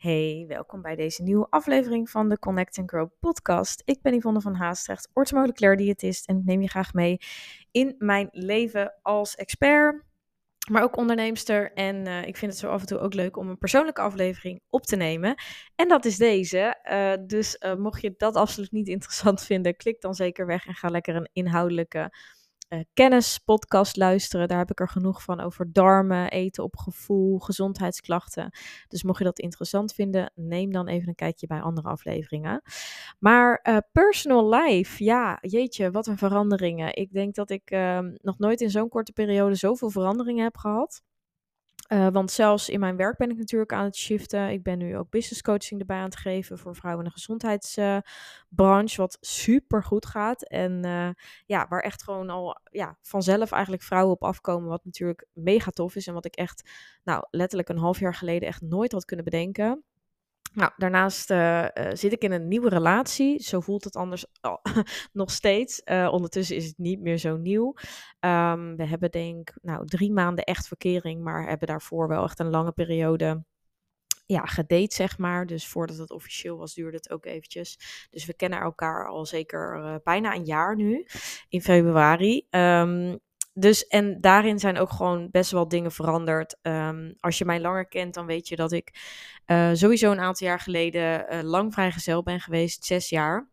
Hey, welkom bij deze nieuwe aflevering van de Connect Grow podcast. Ik ben Yvonne van Haastrecht, orthomoleculair diëtist en ik neem je graag mee in mijn leven als expert, maar ook onderneemster. En uh, ik vind het zo af en toe ook leuk om een persoonlijke aflevering op te nemen. En dat is deze. Uh, dus uh, mocht je dat absoluut niet interessant vinden, klik dan zeker weg en ga lekker een inhoudelijke uh, kennispodcast luisteren. Daar heb ik er genoeg van over darmen, eten op gevoel, gezondheidsklachten. Dus mocht je dat interessant vinden, neem dan even een kijkje bij andere afleveringen. Maar uh, personal life, ja, jeetje, wat een veranderingen. Ik denk dat ik uh, nog nooit in zo'n korte periode zoveel veranderingen heb gehad. Uh, want zelfs in mijn werk ben ik natuurlijk aan het shiften. Ik ben nu ook business coaching erbij aan het geven voor vrouwen in de gezondheidsbranche. Wat super goed gaat. En uh, ja, waar echt gewoon al ja, vanzelf eigenlijk vrouwen op afkomen. Wat natuurlijk mega tof is. En wat ik echt, nou, letterlijk een half jaar geleden echt nooit had kunnen bedenken. Nou, daarnaast uh, uh, zit ik in een nieuwe relatie. Zo voelt het anders nog steeds. Uh, ondertussen is het niet meer zo nieuw. Um, we hebben denk nou drie maanden echt verkering, maar hebben daarvoor wel echt een lange periode ja, gedate, zeg maar. Dus voordat het officieel was, duurde het ook eventjes. Dus we kennen elkaar al zeker bijna een jaar nu, in februari. Um, dus en daarin zijn ook gewoon best wel dingen veranderd. Um, als je mij langer kent, dan weet je dat ik uh, sowieso een aantal jaar geleden uh, lang vrijgezel ben geweest, zes jaar.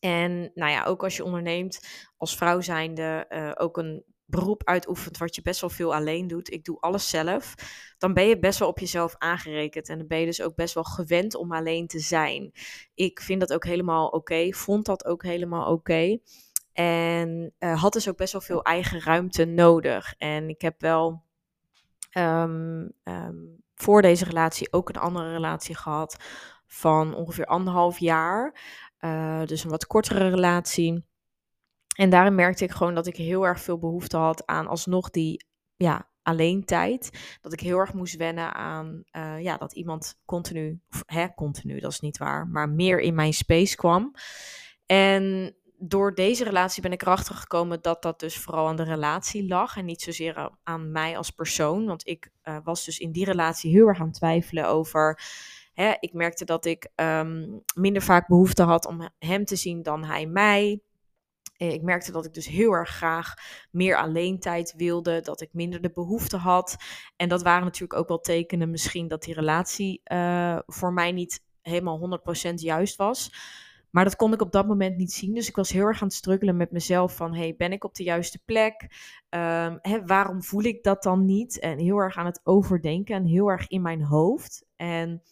En nou ja, ook als je onderneemt, als vrouw zijnde, uh, ook een beroep uitoefent wat je best wel veel alleen doet. Ik doe alles zelf. Dan ben je best wel op jezelf aangerekend. En dan ben je dus ook best wel gewend om alleen te zijn. Ik vind dat ook helemaal oké. Vond dat ook helemaal oké. En uh, had dus ook best wel veel eigen ruimte nodig. En ik heb wel um, um, voor deze relatie ook een andere relatie gehad van ongeveer anderhalf jaar. Uh, dus een wat kortere relatie. En daarin merkte ik gewoon dat ik heel erg veel behoefte had aan alsnog die ja, alleen tijd. Dat ik heel erg moest wennen aan uh, ja, dat iemand continu, hè, continu, dat is niet waar, maar meer in mijn space kwam. En door deze relatie ben ik erachter gekomen dat dat dus vooral aan de relatie lag en niet zozeer aan mij als persoon. Want ik uh, was dus in die relatie heel erg aan het twijfelen over. Hè, ik merkte dat ik um, minder vaak behoefte had om hem te zien dan hij mij. Ik merkte dat ik dus heel erg graag meer alleen tijd wilde, dat ik minder de behoefte had. En dat waren natuurlijk ook wel tekenen misschien dat die relatie uh, voor mij niet helemaal 100% juist was. Maar dat kon ik op dat moment niet zien. Dus ik was heel erg aan het struggelen met mezelf van, hey, ben ik op de juiste plek? Um, hè, waarom voel ik dat dan niet? En heel erg aan het overdenken en heel erg in mijn hoofd. En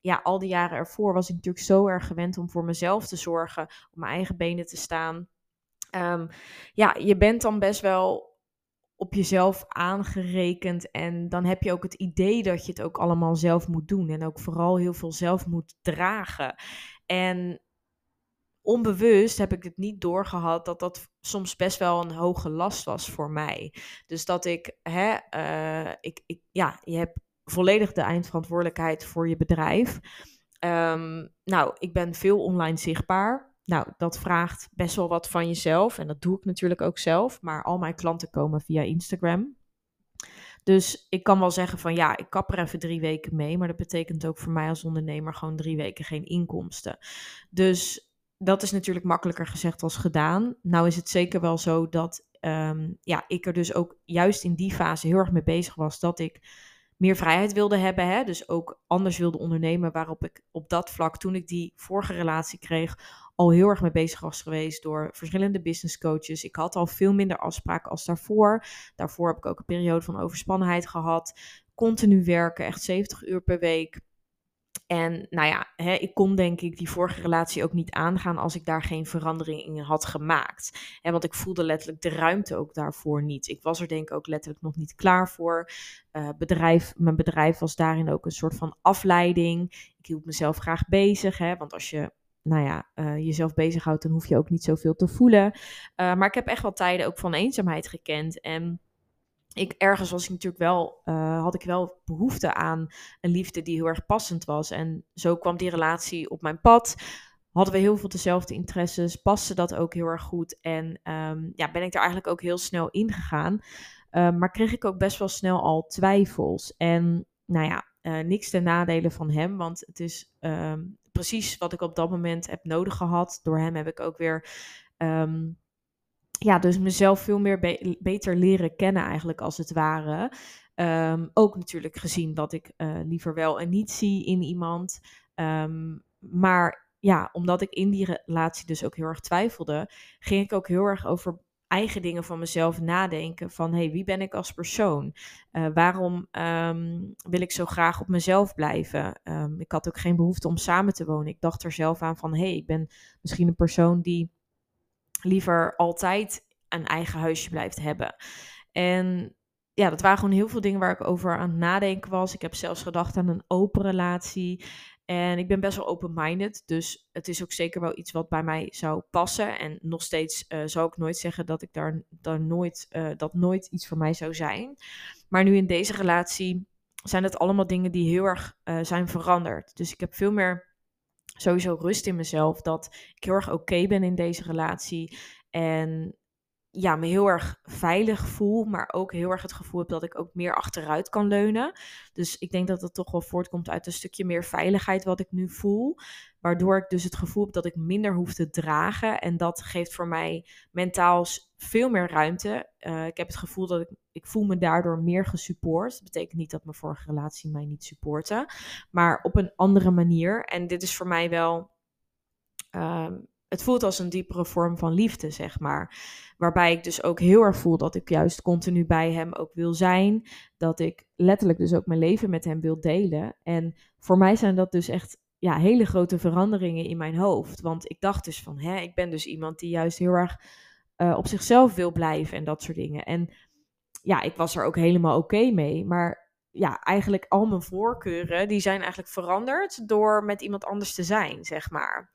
ja, al die jaren ervoor was ik natuurlijk zo erg gewend om voor mezelf te zorgen, op mijn eigen benen te staan. Um, ja, je bent dan best wel op jezelf aangerekend. En dan heb je ook het idee dat je het ook allemaal zelf moet doen. En ook vooral heel veel zelf moet dragen. En onbewust heb ik het niet doorgehad dat dat soms best wel een hoge last was voor mij. Dus dat ik, hè, uh, ik, ik, ja, je hebt volledig de eindverantwoordelijkheid voor je bedrijf. Um, nou, ik ben veel online zichtbaar. Nou, dat vraagt best wel wat van jezelf. En dat doe ik natuurlijk ook zelf. Maar al mijn klanten komen via Instagram. Dus ik kan wel zeggen van ja, ik kap er even drie weken mee. Maar dat betekent ook voor mij als ondernemer gewoon drie weken geen inkomsten. Dus dat is natuurlijk makkelijker gezegd als gedaan. Nou is het zeker wel zo dat um, ja, ik er dus ook juist in die fase heel erg mee bezig was dat ik meer vrijheid wilde hebben. Hè? Dus ook anders wilde ondernemen. Waarop ik op dat vlak, toen ik die vorige relatie kreeg, al heel erg mee bezig was geweest door verschillende business coaches. Ik had al veel minder afspraken als daarvoor. Daarvoor heb ik ook een periode van overspannenheid gehad. Continu werken, echt 70 uur per week. En nou ja, hè, ik kon denk ik die vorige relatie ook niet aangaan als ik daar geen verandering in had gemaakt. En want ik voelde letterlijk de ruimte ook daarvoor niet. Ik was er denk ik ook letterlijk nog niet klaar voor. Uh, bedrijf, mijn bedrijf was daarin ook een soort van afleiding. Ik hield mezelf graag bezig, hè, want als je nou ja, uh, jezelf bezighoudt, dan hoef je ook niet zoveel te voelen. Uh, maar ik heb echt wel tijden ook van eenzaamheid gekend. En ik, ergens was ik natuurlijk wel, uh, had ik wel behoefte aan een liefde die heel erg passend was. En zo kwam die relatie op mijn pad. Hadden we heel veel dezelfde interesses, paste dat ook heel erg goed. En um, ja, ben ik er eigenlijk ook heel snel ingegaan. Uh, maar kreeg ik ook best wel snel al twijfels. En nou ja, niks ten nadele van hem, want het is ehm, precies wat ik op dat moment heb nodig gehad. Door hem heb ik ook weer ehm, ja, dus mezelf veel meer beter leren kennen eigenlijk als het ware. Ehm, ook natuurlijk gezien dat ik uh, liever wel en niet zie in iemand. Ehm, maar ja, omdat ik in die relatie dus ook heel erg twijfelde, ging ik ook heel erg over eigen dingen van mezelf nadenken. Van hey, wie ben ik als persoon? Uh, waarom um, wil ik zo graag op mezelf blijven? ik had ook geen behoefte om samen te wonen. Ik dacht er zelf aan van hey, ik ben misschien een persoon die liever altijd een eigen huisje blijft hebben. En ja, dat waren gewoon heel veel dingen waar ik over aan het nadenken was. Ik heb zelfs gedacht aan een open relatie. En ik ben best wel open-minded. Dus het is ook zeker wel iets wat bij mij zou passen. En nog steeds uh, zou ik nooit zeggen dat ik daar, daar nooit, uh, dat nooit iets voor mij zou zijn. Maar nu in deze relatie zijn het allemaal dingen die heel erg uh, zijn veranderd. Dus ik heb veel meer sowieso rust in mezelf. Dat ik heel erg oké ben in deze relatie. En ja, me heel erg veilig voel, maar ook heel erg het gevoel heb dat ik ook meer achteruit kan leunen. Dus ik denk dat dat toch wel voortkomt uit een stukje meer veiligheid wat ik nu voel. Waardoor ik dus het gevoel heb dat ik minder hoef te dragen. En dat geeft voor mij mentaal veel meer ruimte. Uh, ik heb het gevoel dat ik, ik voel me daardoor meer gesupport. Dat betekent niet dat mijn vorige relatie mij niet supporten. Maar op een andere manier. En dit is voor mij wel... Uh, het voelt als een diepere vorm van liefde, zeg maar. Waarbij ik dus ook heel erg voel dat ik juist continu bij hem ook wil zijn. Dat ik letterlijk dus ook mijn leven met hem wil delen. En voor mij zijn dat dus echt ja, hele grote veranderingen in mijn hoofd. Want ik dacht dus van, hè, ik ben dus iemand die juist heel erg uh, op zichzelf wil blijven en dat soort dingen. En ja, ik was er ook helemaal oké mee. Maar ja, eigenlijk al mijn voorkeuren, die zijn eigenlijk veranderd door met iemand anders te zijn, zeg maar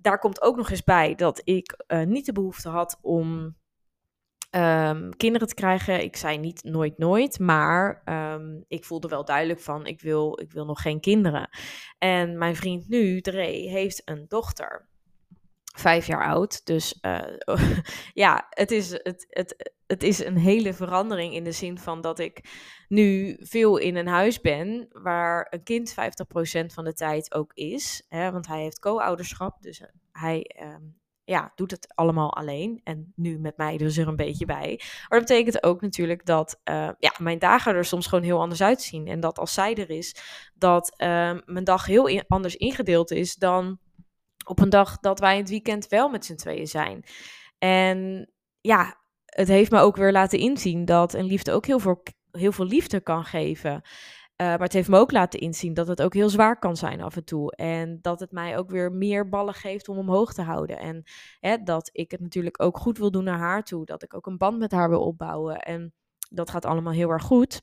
daar komt ook nog eens bij dat ik uh, niet de behoefte had om um, kinderen te krijgen. Ik zei niet nooit nooit, maar um, ik voelde wel duidelijk van ik wil, ik wil nog geen kinderen. En mijn vriend nu, Dre, heeft een dochter. Vijf jaar oud. Dus uh, ja, het is, het, het, het is een hele verandering in de zin van dat ik nu veel in een huis ben waar een kind 50% van de tijd ook is. Hè, want hij heeft co-ouderschap, dus hij um, ja, doet het allemaal alleen. En nu met mij dus er een beetje bij. Maar dat betekent ook natuurlijk dat uh, ja, mijn dagen er soms gewoon heel anders uitzien. En dat als zij er is, dat uh, mijn dag heel anders ingedeeld is dan op een dag dat wij in het weekend wel met z'n tweeën zijn. En ja, het heeft me ook weer laten inzien dat een liefde ook heel veel, heel veel liefde kan geven. Uh, maar het heeft me ook laten inzien dat het ook heel zwaar kan zijn af en toe. En dat het mij ook weer meer ballen geeft om omhoog te houden. En hè, dat ik het natuurlijk ook goed wil doen naar haar toe. Dat ik ook een band met haar wil opbouwen. En dat gaat allemaal heel erg goed.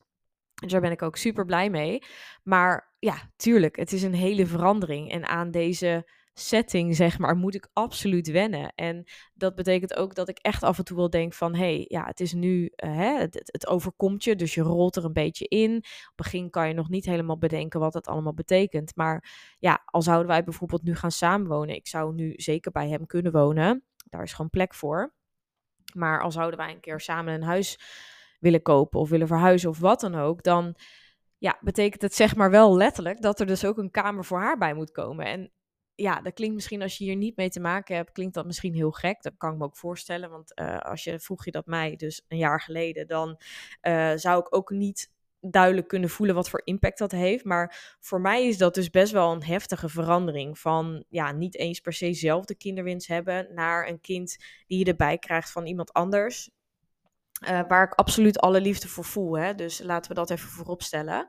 Dus daar ben ik ook super blij mee. Maar ja, tuurlijk, het is een hele verandering. En aan deze setting, zeg maar, moet ik absoluut wennen. En dat betekent ook dat ik echt af en toe wel denk van, hé, hey, ja, het is nu, uh, hè, het, het, overkomt je, dus je rolt er een beetje in. Op het begin kan je nog niet helemaal bedenken wat het allemaal betekent. Maar ja, al zouden wij bijvoorbeeld nu gaan samenwonen, ik zou nu zeker bij hem kunnen wonen. Daar is gewoon plek voor. Maar al zouden wij een keer samen een huis willen kopen of willen verhuizen of wat dan ook, dan ja, betekent het zeg maar wel letterlijk dat er dus ook een kamer voor haar bij moet komen. En ja, dat klinkt misschien als je hier niet mee te maken hebt, klinkt dat misschien heel gek. Dat kan ik me ook voorstellen. Want uh, als je vroeg je dat mij dus een jaar geleden, dan uh, zou ik ook niet duidelijk kunnen voelen wat voor impact dat heeft. Maar voor mij is dat dus best wel een heftige verandering. Van ja, niet eens per se zelf de kinderwens hebben naar een kind die je erbij krijgt van iemand anders. Uh, waar ik absoluut alle liefde voor voel. Hè? Dus laten we dat even voorop stellen.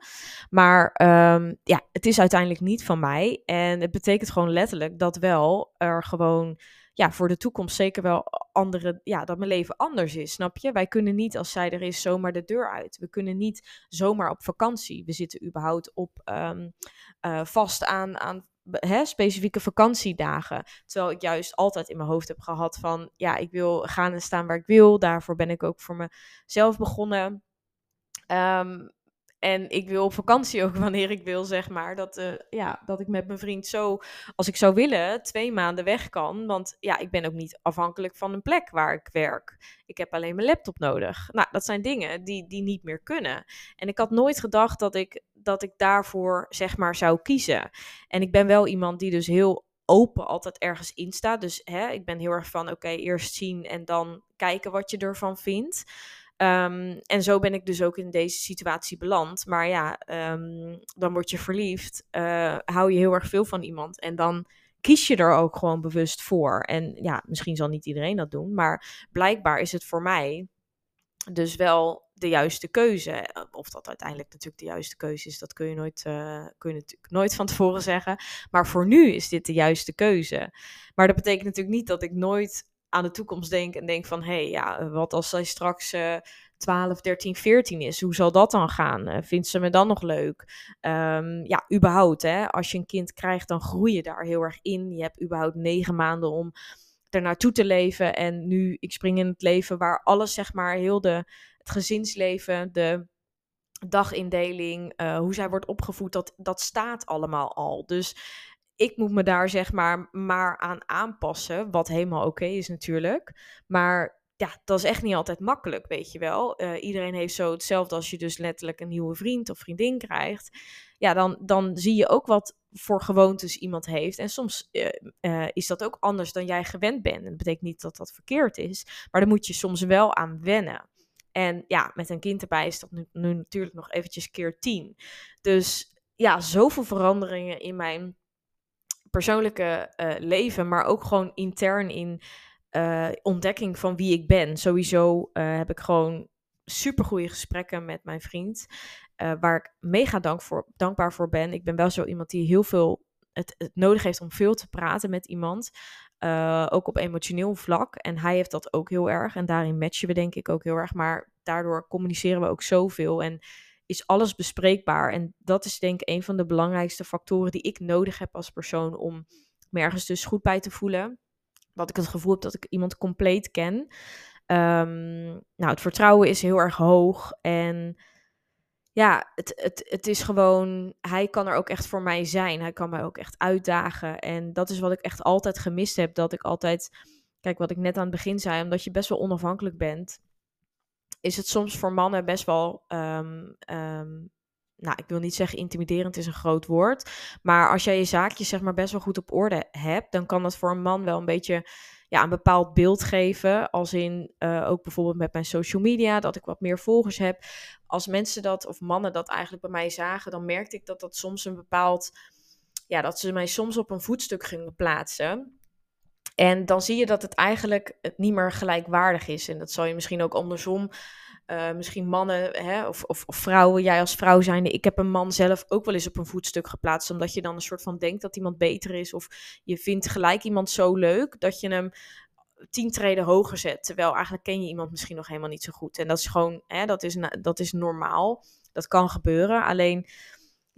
Maar um, ja, het is uiteindelijk niet van mij. En het betekent gewoon letterlijk dat wel er gewoon ja, voor de toekomst zeker wel andere, ja, dat mijn leven anders is, snap je? Wij kunnen niet als zij er is zomaar de deur uit. We kunnen niet zomaar op vakantie. We zitten überhaupt op um, uh, vast aan, aan specifieke vakantiedagen. Terwijl ik juist altijd in mijn hoofd heb gehad van, ja, ik wil gaan en staan waar ik wil. Daarvoor ben ik ook voor mezelf begonnen. Um, en ik wil op vakantie ook wanneer ik wil, zeg maar. Dat, uh, ja, dat ik met mijn vriend zo, als ik zou willen, twee maanden weg kan. Want ja, ik ben ook niet afhankelijk van een plek waar ik werk. Ik heb alleen mijn laptop nodig. Nou, dat zijn dingen die, die niet meer kunnen. En ik had nooit gedacht dat ik dat ik daarvoor zeg maar zou kiezen. En ik ben wel iemand die dus heel open altijd ergens in staat. Dus hè, ik ben heel erg van oké, eerst zien en dan kijken wat je ervan vindt. Ehm, en zo ben ik dus ook in deze situatie beland. Maar ja, ehm, dan word je verliefd, uh, hou je heel erg veel van iemand en dan kies je er ook gewoon bewust voor. En ja, misschien zal niet iedereen dat doen, maar blijkbaar is het voor mij dus wel de juiste keuze. Of dat uiteindelijk natuurlijk de juiste keuze is, dat kun je, nooit, uh, kun je natuurlijk nooit van tevoren zeggen. Maar voor nu is dit de juiste keuze. Maar dat betekent natuurlijk niet dat ik nooit aan de toekomst denk en denk van... hé, hey, ja, wat als zij straks... Uh, 12, 13, 14 is. Hoe zal dat dan gaan? Vindt ze me dan nog leuk? Um, ja, überhaupt, hè. Als je een kind krijgt, dan groei je daar heel erg in. Je hebt überhaupt negen maanden om er naartoe te leven. En nu, ik spring in het leven waar alles, zeg maar, heel de, gezinsleven, de dagindeling, uh, hoe zij wordt opgevoed, dat, dat staat allemaal al. Dus ik moet me daar zeg maar maar aan aanpassen, wat helemaal oké is natuurlijk. Maar ja, dat is echt niet altijd makkelijk, weet je wel. Uh, iedereen heeft zo hetzelfde als je dus letterlijk een nieuwe vriend of vriendin krijgt. Ja, dan, dan zie je ook wat voor gewoontes iemand heeft. En soms uh, is dat ook anders dan jij gewend bent. En dat betekent niet dat dat verkeerd is, maar daar moet je soms wel aan wennen. En ja, met een kind erbij is dat nu, natuurlijk nog eventjes keer tien. Dus ja, zoveel veranderingen in mijn persoonlijke leven, maar ook gewoon intern in uh, ontdekking van wie ik ben. Sowieso uh, heb ik gewoon super goede gesprekken met mijn vriend. Waar ik mega dankbaar voor ben. Ik ben wel zo iemand die heel veel het, het nodig heeft om veel te praten met iemand. Ook op emotioneel vlak. En hij heeft dat ook heel erg. En daarin matchen we denk ik ook heel erg. Maar daardoor communiceren we ook zoveel. En is alles bespreekbaar. En dat is denk ik een van de belangrijkste factoren die ik nodig heb als persoon om me ergens dus goed bij te voelen dat ik het gevoel heb dat ik iemand compleet ken. Um, nou, het vertrouwen is heel erg hoog. En ja, het, het, het is gewoon, hij kan er ook echt voor mij zijn. Hij kan mij ook echt uitdagen. En dat is wat ik echt altijd gemist heb. Dat ik altijd, kijk wat ik net aan het begin zei, omdat je best wel onafhankelijk bent, is het soms voor mannen best wel um, um, nou, ik wil niet zeggen intimiderend is een groot woord. Maar als jij je zaakjes zeg maar best wel goed op orde hebt, dan kan dat voor een man wel een beetje ja, een bepaald beeld geven. Als in uh, ook bijvoorbeeld met mijn social media, dat ik wat meer volgers heb. Als mensen dat, of mannen dat eigenlijk bij mij zagen, dan merkte ik dat dat soms een bepaald, ja, dat ze mij soms op een voetstuk gingen plaatsen. En dan zie je dat het eigenlijk niet meer gelijkwaardig is. En dat zal je misschien ook andersom uh, misschien mannen hè, of, of, of, vrouwen, jij als vrouw zijnde. Ik heb een man zelf ook wel eens op een voetstuk geplaatst. Omdat je dan een soort van denkt dat iemand beter is. Of je vindt gelijk iemand zo leuk dat je hem tien treden hoger zet. Terwijl eigenlijk ken je iemand misschien nog helemaal niet zo goed. En dat is gewoon, hè, dat, is, dat is normaal. Dat kan gebeuren. Alleen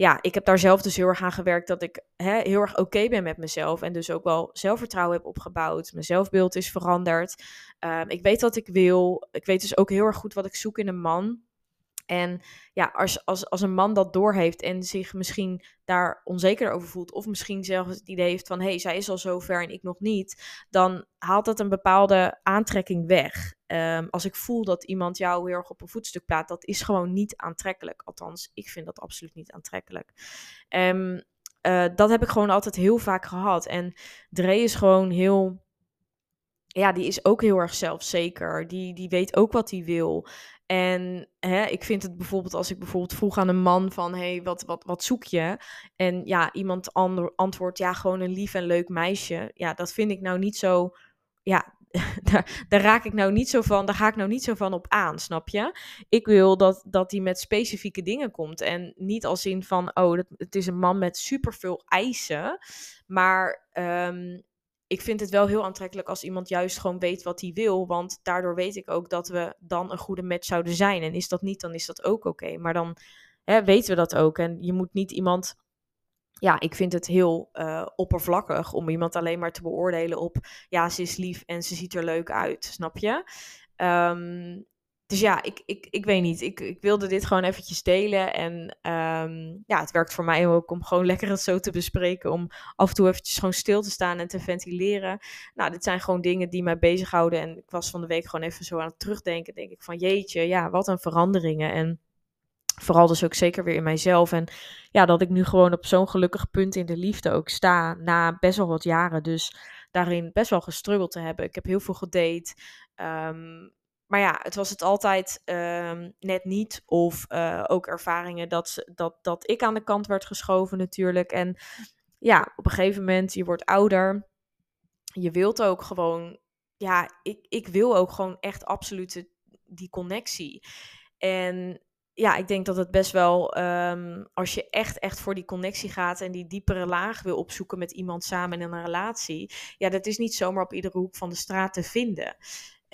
ja, ik heb daar zelf dus heel erg aan gewerkt dat ik hè, heel erg oké ben met mezelf. En dus ook wel zelfvertrouwen heb opgebouwd. Mijn zelfbeeld is veranderd. Um, ik weet wat ik wil. Ik weet dus ook heel erg goed wat ik zoek in een man. En ja, als, als, als een man dat doorheeft en zich misschien daar onzeker over voelt, of misschien zelfs het idee heeft van hé, hey, zij is al zover en ik nog niet, dan haalt dat een bepaalde aantrekking weg. Um, als ik voel dat iemand jou heel erg op een voetstuk plaat, dat is gewoon niet aantrekkelijk. Althans, ik vind dat absoluut niet aantrekkelijk. Um, dat heb ik gewoon altijd heel vaak gehad. En Dre is gewoon heel ja, die is ook heel erg zelfzeker. Die, die weet ook wat hij wil. En hè, ik vind het bijvoorbeeld als ik bijvoorbeeld vroeg aan een man van... hé, hey, wat, wat, wat zoek je? En ja, iemand ander, antwoordt, ja, gewoon een lief en leuk meisje. Ja, dat vind ik nou niet zo... Ja, daar, daar raak ik nou niet zo van... daar ga ik nou niet zo van op aan, snap je? Ik wil dat, dat die met specifieke dingen komt. En niet als in van, oh, dat, het is een man met superveel eisen. Maar... Um, ik vind het wel heel aantrekkelijk als iemand juist gewoon weet wat hij wil. Want daardoor weet ik ook dat we dan een goede match zouden zijn. En is dat niet, dan is dat ook oké. Maar dan hè, weten we dat ook. En je moet niet iemand. Ja, ik vind het heel uh, oppervlakkig om iemand alleen maar te beoordelen op. Ja, ze is lief en ze ziet er leuk uit. Snap je? Um, dus ja, ik, ik, ik weet niet. Ik, ik wilde dit gewoon eventjes delen. En um, ja, het werkt voor mij ook om gewoon lekker het zo te bespreken. Om af en toe eventjes gewoon stil te staan en te ventileren. Nou, dit zijn gewoon dingen die mij bezighouden. En ik was van de week gewoon even zo aan het terugdenken. Denk ik van jeetje, ja, wat een veranderingen. En Vooral dus ook zeker weer in mijzelf. En ja, dat ik nu gewoon op zo'n gelukkig punt in de liefde ook sta. Na best wel wat jaren. Dus daarin best wel gestruggeld te hebben. Ik heb heel veel gedate. Ehm, maar ja, het was het altijd ehm, net niet. Of uh, ook ervaringen dat, dat, dat ik aan de kant werd geschoven natuurlijk. En ja, op een gegeven moment, je wordt ouder. Je wilt ook gewoon, ja, ik, ik wil ook gewoon echt absoluut die connectie. En ja, ik denk dat het best wel, um, als je echt, echt voor die connectie gaat en die diepere laag wil opzoeken met iemand samen in een relatie, ja, dat is niet zomaar op iedere hoek van de straat te vinden.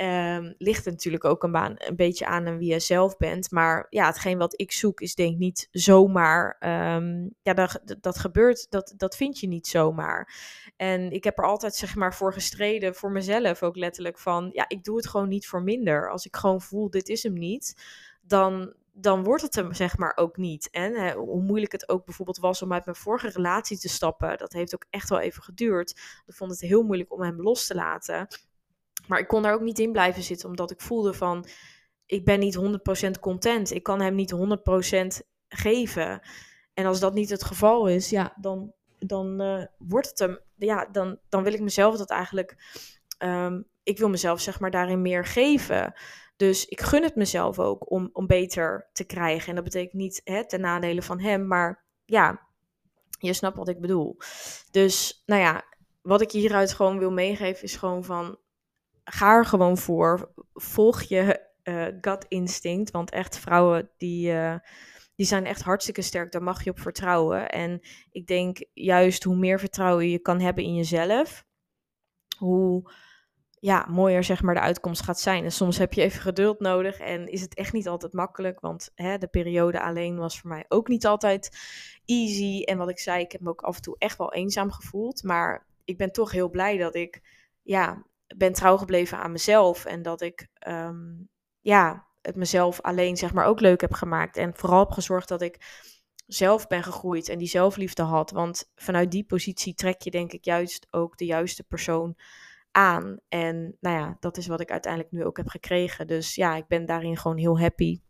Um, ligt natuurlijk ook een, baan, een beetje aan wie je zelf bent. Maar ja, hetgeen wat ik zoek is denk ik niet zomaar. Um, ja, dat, dat gebeurt, dat, dat vind je niet zomaar. En ik heb er altijd zeg maar voor gestreden, voor mezelf ook letterlijk van... Ja, ik doe het gewoon niet voor minder. Als ik gewoon voel, dit is hem niet, dan, dan wordt het hem zeg maar ook niet. En hè, hoe moeilijk het ook bijvoorbeeld was om uit mijn vorige relatie te stappen, dat heeft ook echt wel even geduurd. Ik vond het heel moeilijk om hem los te laten. Maar ik kon daar ook niet in blijven zitten, omdat ik voelde van, ik ben niet 100% content. Ik kan hem niet 100% geven. En als dat niet het geval is, ja, dan, dan uh, wordt het hem, ja, dan, dan wil ik mezelf dat eigenlijk, um, ik wil mezelf zeg maar daarin meer geven. Dus ik gun het mezelf ook om, om beter te krijgen. En dat betekent niet hè, ten nadele van hem, maar ja, je snapt wat ik bedoel. Dus nou ja, wat ik hieruit gewoon wil meegeven is gewoon van ga er gewoon voor. Volg je uh, gut instinct. Want echt vrouwen die, uh, die zijn echt hartstikke sterk. Daar mag je op vertrouwen. En ik denk juist hoe meer vertrouwen je kan hebben in jezelf, hoe ja, mooier zeg maar de uitkomst gaat zijn. En soms heb je even geduld nodig en is het echt niet altijd makkelijk. Want hè, de periode alleen was voor mij ook niet altijd easy. En wat ik zei, ik heb me ook af en toe echt wel eenzaam gevoeld. Maar ik ben toch heel blij dat ik ja, ben trouw gebleven aan mezelf. En dat ik um, ja, het mezelf alleen zeg maar ook leuk heb gemaakt. En vooral heb gezorgd dat ik zelf ben gegroeid en die zelfliefde had. Want vanuit die positie trek je denk ik juist ook de juiste persoon aan. En nou ja, dat is wat ik uiteindelijk nu ook heb gekregen. Dus ja, ik ben daarin gewoon heel happy.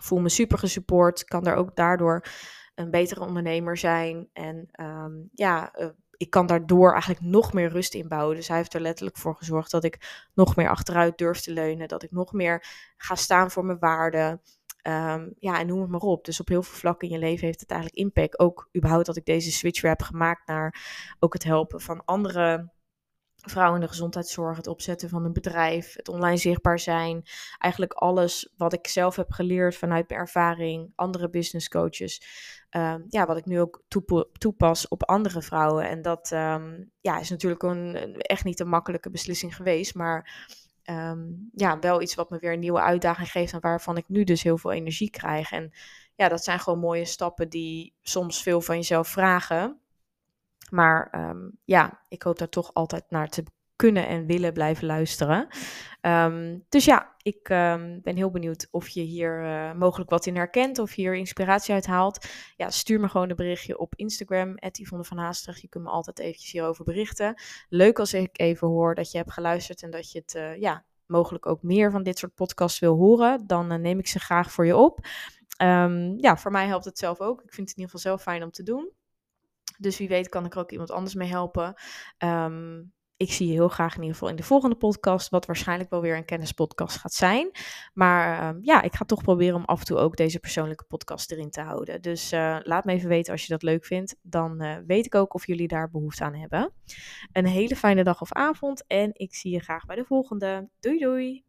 Voel me super gesupport. Kan er ook daardoor een betere ondernemer zijn. En um, ja, uh, ik kan daardoor eigenlijk nog meer rust inbouwen. Dus hij heeft er letterlijk voor gezorgd dat ik nog meer achteruit durf te leunen. Dat ik nog meer ga staan voor mijn waarden. Um, ja, en noem het maar op. Dus op heel veel vlakken in je leven heeft het eigenlijk impact. Ook überhaupt dat ik deze switch heb gemaakt naar ook het helpen van andere vrouwen in de gezondheidszorg, het opzetten van een bedrijf, het online zichtbaar zijn. Eigenlijk alles wat ik zelf heb geleerd vanuit mijn ervaring, andere business coaches. Um, ja, wat ik nu ook toepas op andere vrouwen. En dat um, ja, is natuurlijk een, echt niet een makkelijke beslissing geweest. Maar um, ja, wel iets wat me weer een nieuwe uitdaging geeft. En waarvan ik nu dus heel veel energie krijg. En ja, dat zijn gewoon mooie stappen die soms veel van jezelf vragen. Maar um, ja, ik hoop daar toch altijd naar te kunnen en willen blijven luisteren. Um, dus ja, ik um, ben heel benieuwd of je hier uh, mogelijk wat in herkent, of hier inspiratie uit haalt. Ja, stuur me gewoon een berichtje op Instagram, Yvonne van. Je kunt me altijd eventjes hierover berichten. Leuk als ik even hoor dat je hebt geluisterd en dat je het, uh, ja, mogelijk ook meer van dit soort podcasts wil horen. Dan uh, neem ik ze graag voor je op. Ja, voor mij helpt het zelf ook. Ik vind het in ieder geval zelf fijn om te doen. Dus wie weet kan ik er ook iemand anders mee helpen. Um, ik zie je heel graag in ieder geval in de volgende podcast, wat waarschijnlijk wel weer een kennispodcast gaat zijn. Maar uh, ja, ik ga toch proberen om af en toe ook deze persoonlijke podcast erin te houden. Dus uh, laat me even weten als je dat leuk vindt. Dan uh, weet ik ook of jullie daar behoefte aan hebben. Een hele fijne dag of avond en ik zie je graag bij de volgende. Doei doei!